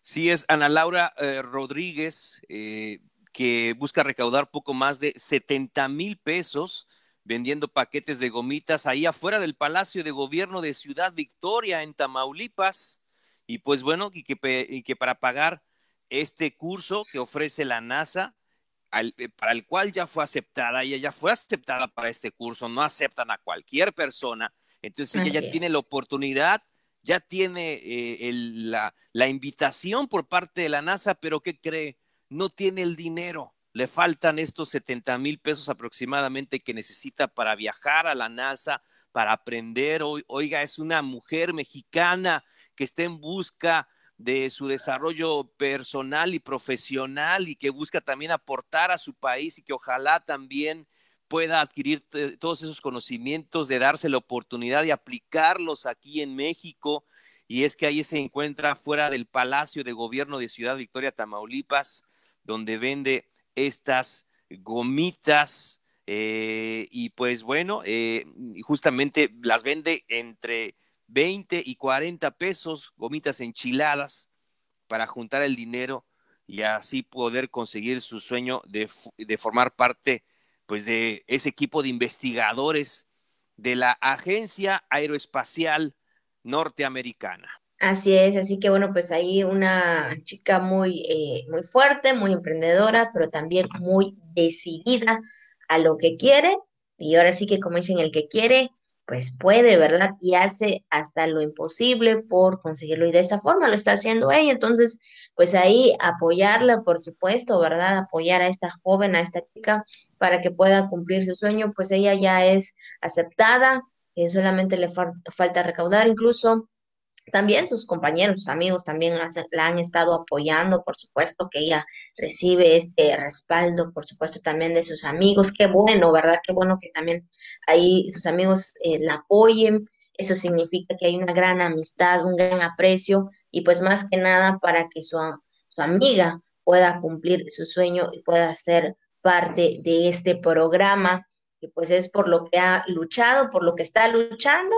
Speaker 2: Sí, es Ana Laura eh, Rodríguez, que busca recaudar poco más de 70 mil pesos vendiendo paquetes de gomitas ahí afuera del Palacio de Gobierno de Ciudad Victoria, en Tamaulipas. Y pues bueno, y que, para pagar este curso que ofrece la NASA, eh, para el cual ya fue aceptada, ella ya fue aceptada para este curso, no aceptan a cualquier persona, entonces ella ya tiene la oportunidad, ya tiene eh, la, la invitación por parte de la NASA, pero ¿qué cree? No tiene el dinero le faltan estos 70 mil pesos aproximadamente que necesita para viajar a la NASA, para aprender. Oiga, es una mujer mexicana que está en busca de su desarrollo personal y profesional y que busca también aportar a su país y que ojalá también pueda adquirir todos esos conocimientos, de darse la oportunidad de aplicarlos aquí en México. Y es que ahí se encuentra fuera del Palacio de Gobierno de Ciudad Victoria, Tamaulipas, donde vende estas gomitas eh, y pues bueno, eh, justamente las vende entre 20 y 40 pesos, gomitas enchiladas, para juntar el dinero y así poder conseguir su sueño de, de formar parte pues de ese equipo de investigadores de la Agencia Aeroespacial Norteamericana.
Speaker 1: Así es, así que bueno, pues ahí una chica muy, eh, muy fuerte, muy emprendedora, pero también muy decidida a lo que quiere. Y ahora sí que como dicen, el que quiere, pues puede, ¿verdad? Y hace hasta lo imposible por conseguirlo. Y de esta forma lo está haciendo ella. Entonces, pues ahí apoyarla, por supuesto, ¿verdad? Apoyar a esta joven, a esta chica, para que pueda cumplir su sueño, pues ella ya es aceptada, y solamente le falta recaudar incluso también sus compañeros, sus amigos también la han estado apoyando, por supuesto que ella recibe este respaldo, por supuesto también de sus amigos. Qué bueno, ¿verdad? Qué bueno que también ahí sus amigos eh, la apoyen. Eso significa que hay una gran amistad, un gran aprecio y pues más que nada para que su, su amiga pueda cumplir su sueño y pueda ser parte de este programa que pues es por lo que ha luchado, por lo que está luchando,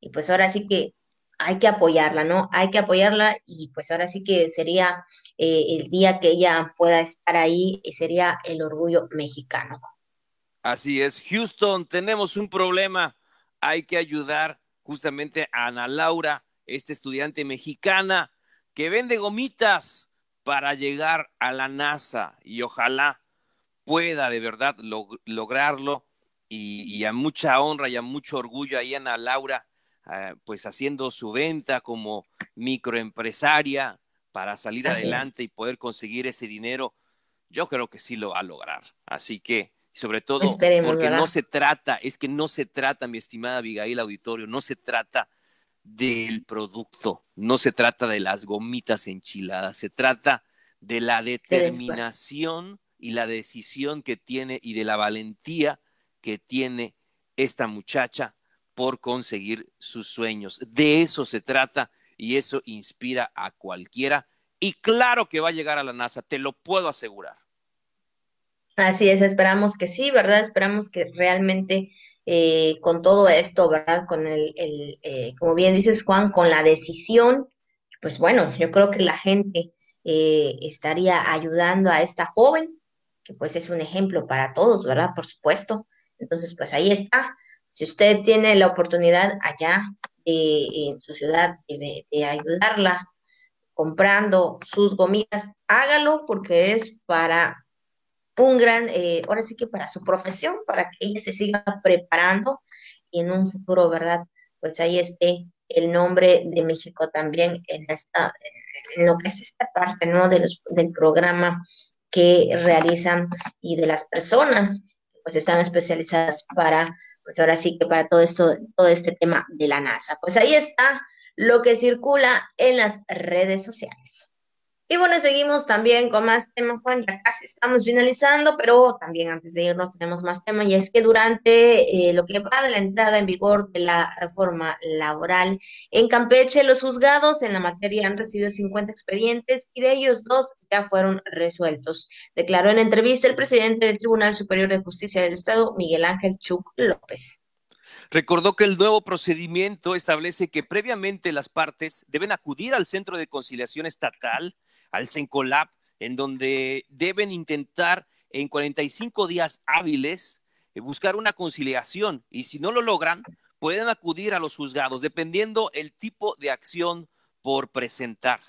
Speaker 1: y pues ahora sí que hay que apoyarla, ¿no? Hay que apoyarla y pues ahora sí que sería eh, el día que ella pueda estar ahí, y sería el orgullo mexicano.
Speaker 2: Así es, Houston, tenemos un problema, hay que ayudar justamente a Ana Laura, esta estudiante mexicana que vende gomitas para llegar a la NASA y ojalá pueda de verdad lograrlo y, a mucha honra y a mucho orgullo ahí Ana Laura, pues haciendo su venta como microempresaria para salir adelante y poder conseguir ese dinero, yo creo que sí lo va a lograr. Así que, sobre todo, porque no se trata, es que no se trata, mi estimada Abigail Auditorio, no se trata del producto, no se trata de las gomitas enchiladas, se trata de la determinación y la decisión que tiene y de la valentía que tiene esta muchacha por conseguir sus sueños. De eso se trata y eso inspira a cualquiera. Y claro que va a llegar a la NASA, te lo puedo asegurar.
Speaker 1: Así es, esperamos que sí, ¿verdad? Esperamos que realmente eh, con todo esto, ¿verdad? Con el, eh, como bien dices Juan, con la decisión, pues bueno, yo creo que la gente eh, estaría ayudando a esta joven, que pues es un ejemplo para todos, ¿verdad? Por supuesto. Entonces, pues ahí está. Si usted tiene la oportunidad allá en su ciudad de, ayudarla comprando sus gomitas, hágalo porque es para un gran, eh, ahora sí que para su profesión, para que ella se siga preparando y en un futuro, ¿verdad? Pues ahí esté el nombre de México también en esta, en lo que es esta parte, ¿no? De del programa que realizan y de las personas pues están especializadas para, pues ahora sí que para todo esto, todo este tema de la NASA. Pues ahí está lo que circula en las redes sociales. Y bueno, seguimos también con más temas, Juan, ya casi estamos finalizando, pero también antes de irnos tenemos más temas, y es que durante eh, lo que va de la entrada en vigor de la reforma laboral en Campeche, los juzgados en la materia han recibido 50 expedientes y de ellos dos ya fueron resueltos. Declaró en entrevista el presidente del Tribunal Superior de Justicia del Estado, Miguel Ángel Chuc López.
Speaker 2: Recordó que el nuevo procedimiento establece que previamente las partes deben acudir al Centro de Conciliación Estatal al CENCOLAB, en donde deben intentar en 45 días hábiles eh, buscar una conciliación y si no lo logran, pueden acudir a los juzgados, dependiendo el tipo de acción por presentar.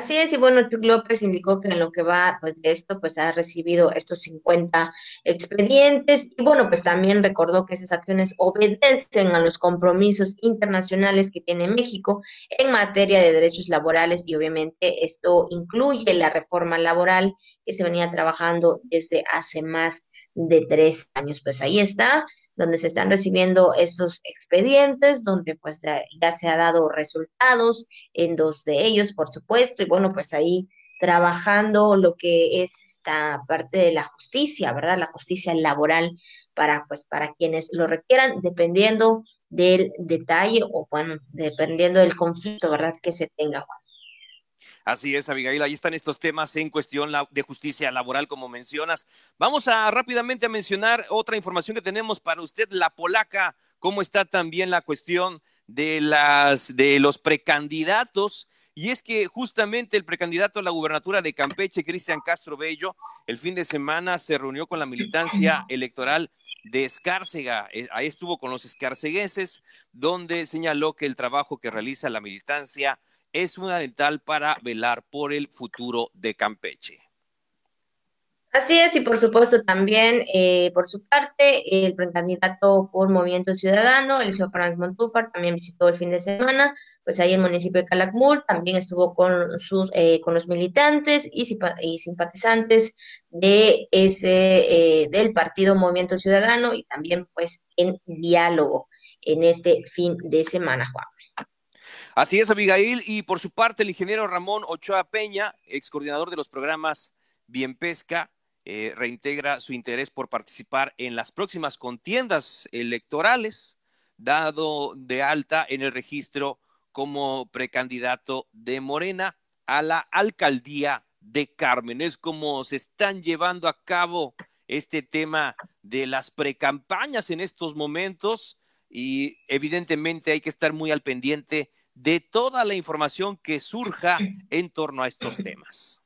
Speaker 1: Así es, y bueno, Chuck López indicó que en lo que va pues, de esto, pues ha recibido estos 50 expedientes y bueno, pues también recordó que esas acciones obedecen a los compromisos internacionales que tiene México en materia de derechos laborales y obviamente esto incluye la reforma laboral que se venía trabajando desde hace más de tres años. Pues ahí está, donde se están recibiendo esos expedientes, donde pues ya se ha dado resultados en dos de ellos, por supuesto, y bueno, pues ahí trabajando lo que es esta parte de la justicia, ¿verdad? La justicia laboral para pues para quienes lo requieran, dependiendo del detalle o bueno, dependiendo del conflicto, ¿verdad? Que se tenga.
Speaker 2: Así es, Abigail, ahí están estos temas en cuestión de justicia laboral, como mencionas. Vamos a rápidamente a mencionar otra información que tenemos para usted, la polaca, cómo está también la cuestión de las de los precandidatos. Y es que justamente el precandidato a la gubernatura de Campeche, Cristian Castro Bello, el fin de semana se reunió con la militancia electoral de Escárcega. Eh, ahí estuvo con los escarcegueses, donde señaló que el trabajo que realiza la militancia es fundamental para velar por el futuro de Campeche.
Speaker 1: Así es, y por supuesto también, eh, por su parte, el precandidato por Movimiento Ciudadano, el señor Franz Montúfar, también visitó el fin de semana, pues ahí el municipio de Calakmul, también estuvo con sus, eh, con los militantes y, simpatizantes de ese, eh, del partido Movimiento Ciudadano y también pues en diálogo en este fin de semana, Juan.
Speaker 2: Así es, Abigail. Y por su parte, el ingeniero Ramón Ochoa Peña, ex coordinador de los programas Bien Pesca, eh, reintegra su interés por participar en las próximas contiendas electorales, dado de alta en el registro como precandidato de Morena a la alcaldía de Carmen. Es como se están llevando a cabo este tema de las precampañas en estos momentos y evidentemente hay que estar muy al pendiente de toda la información que surja en torno a estos temas.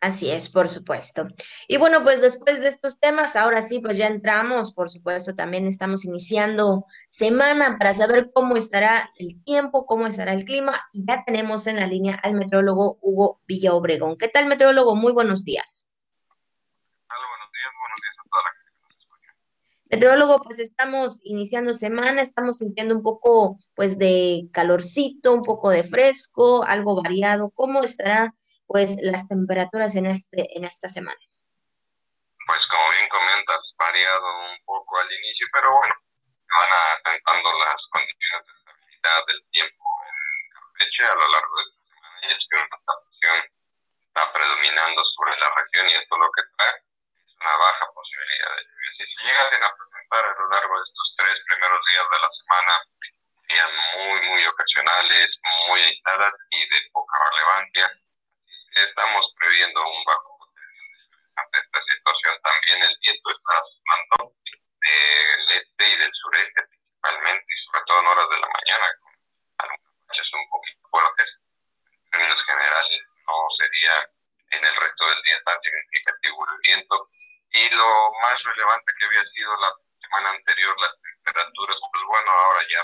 Speaker 1: Así es, por supuesto. Y bueno, pues después de estos temas, ahora sí, pues ya entramos, por supuesto, también estamos iniciando semana para saber cómo estará el tiempo, cómo estará el clima. Y ya tenemos en la línea al metrólogo Hugo Villa Obregón. ¿Qué tal, metrólogo? Muy buenos días.
Speaker 3: Hola, buenos días, buenos días a toda la gente que nos escucha.
Speaker 1: Metrólogo, pues estamos iniciando semana, estamos sintiendo un poco, pues, de calorcito, un poco de fresco, algo variado. ¿Cómo estará? pues las temperaturas en este en esta semana?
Speaker 3: Pues como bien comentas, variado un poco al inicio, pero bueno, van asentando las condiciones de estabilidad del tiempo en Campeche a lo largo de esta semana y es que una adaptación está predominando sobre la región y esto lo que trae es una baja posibilidad de. Si se llegasen a presentar a lo largo de estos tres primeros días de la semana, serían muy, muy ocasionales, muy aisladas y de poca relevancia estamos previendo un bajo ante esta situación. También el viento está soplando del este y del sureste principalmente y sobre todo en horas de la mañana con algunas noches un poquito fuertes. En términos generales no sería en el resto del día tan significativo el viento y lo más relevante que había sido la semana anterior las temperaturas, pues bueno, ahora ya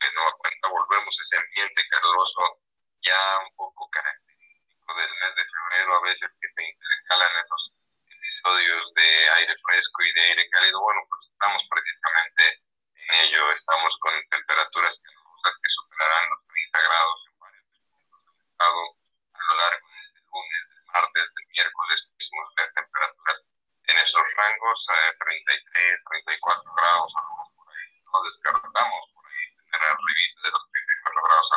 Speaker 3: de nueva cuenta volvemos a ese ambiente caluroso ya un poco característico del mes de febrero a veces que se intercalan esos episodios de aire fresco y de aire cálido, bueno, pues estamos precisamente en ello, estamos con temperaturas que superarán los 30 grados en varios puntos estado a lo largo de este lunes, del martes, del miércoles, temperaturas esos rangos, eh, 33, 34 grados, algunos por ahí, no descartamos por ahí tener arriba de los 34 grados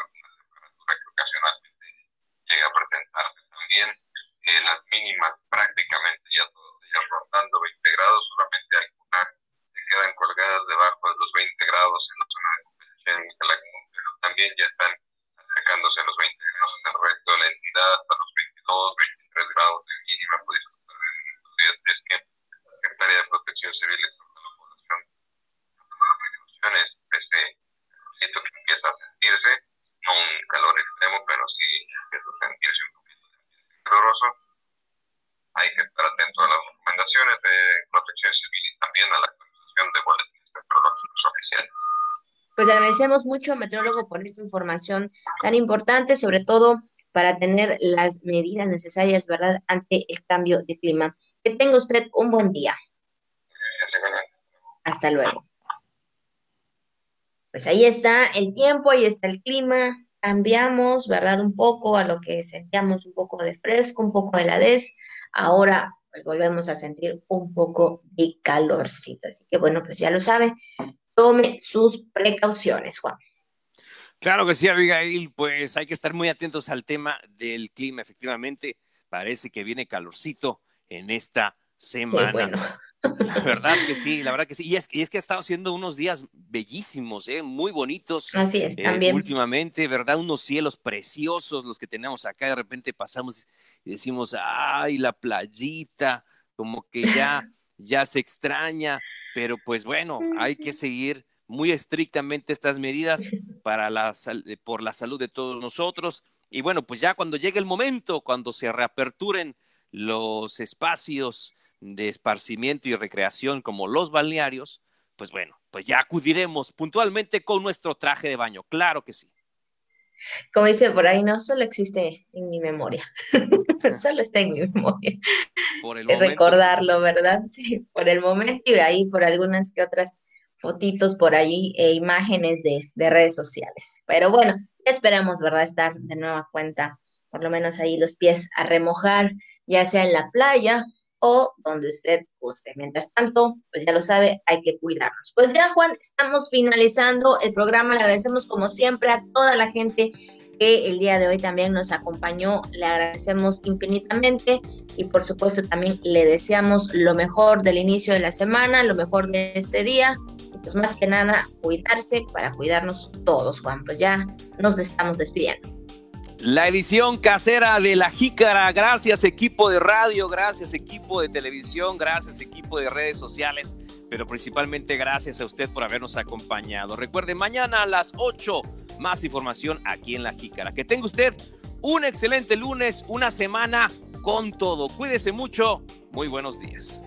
Speaker 1: agradecemos mucho, metrólogo, por esta información tan importante, sobre todo para tener las medidas necesarias, ¿verdad?, ante el cambio de clima. Que tenga usted un buen día. Hasta luego. Pues ahí está el tiempo, ahí está el clima, cambiamos, ¿verdad? Un poco a lo que sentíamos un poco de fresco, un poco de heladez. Ahora pues, volvemos a sentir un poco de calorcito. Así que bueno, pues ya lo sabe, tome sus precauciones, Juan.
Speaker 2: Claro que sí, Abigail, pues hay que estar muy atentos al tema del clima, efectivamente. Parece que viene calorcito en esta semana. bueno. La verdad que sí, la verdad que sí. Y es, y es que ha estado siendo unos días bellísimos, ¿eh? muy bonitos.
Speaker 1: Así es,
Speaker 2: eh,
Speaker 1: también.
Speaker 2: Últimamente, ¿verdad? Unos cielos preciosos los que tenemos acá. De repente pasamos y decimos, ay, la playita, como que ya, ya se extraña. Pero pues bueno, hay que seguir muy estrictamente estas medidas para la, por la salud de todos nosotros. Y bueno, pues ya cuando llegue el momento, cuando se reaperturen los espacios, de esparcimiento y recreación como los balnearios, pues bueno, pues ya acudiremos puntualmente con nuestro traje de baño, claro que sí.
Speaker 1: Como dice por ahí, no solo existe en mi memoria, solo está en mi memoria. Por el momento, Recordarlo, ¿verdad? Sí, por el momento y ahí por algunas que otras fotitos por ahí e imágenes de, de redes sociales. Pero bueno, esperamos, ¿verdad? Estar de nueva cuenta, por lo menos ahí los pies a remojar, ya sea en la playa o donde usted guste. Mientras tanto, pues ya lo sabe, hay que cuidarnos. Pues ya, Juan, estamos finalizando el programa. Le agradecemos como siempre a toda la gente que el día de hoy también nos acompañó. Le agradecemos infinitamente y por supuesto también le deseamos lo mejor del inicio de la semana, lo mejor de este día. Pues más que nada, cuidarse para cuidarnos todos, Juan. Pues ya nos estamos despidiendo.
Speaker 2: La edición casera de La Jícara. Gracias equipo de radio, gracias equipo de televisión, gracias equipo de redes sociales, pero principalmente gracias a usted por habernos acompañado. Recuerde, mañana a las 8 más información aquí en La Jícara. Que tenga usted un excelente lunes, una semana con todo. Cuídese mucho. Muy buenos días.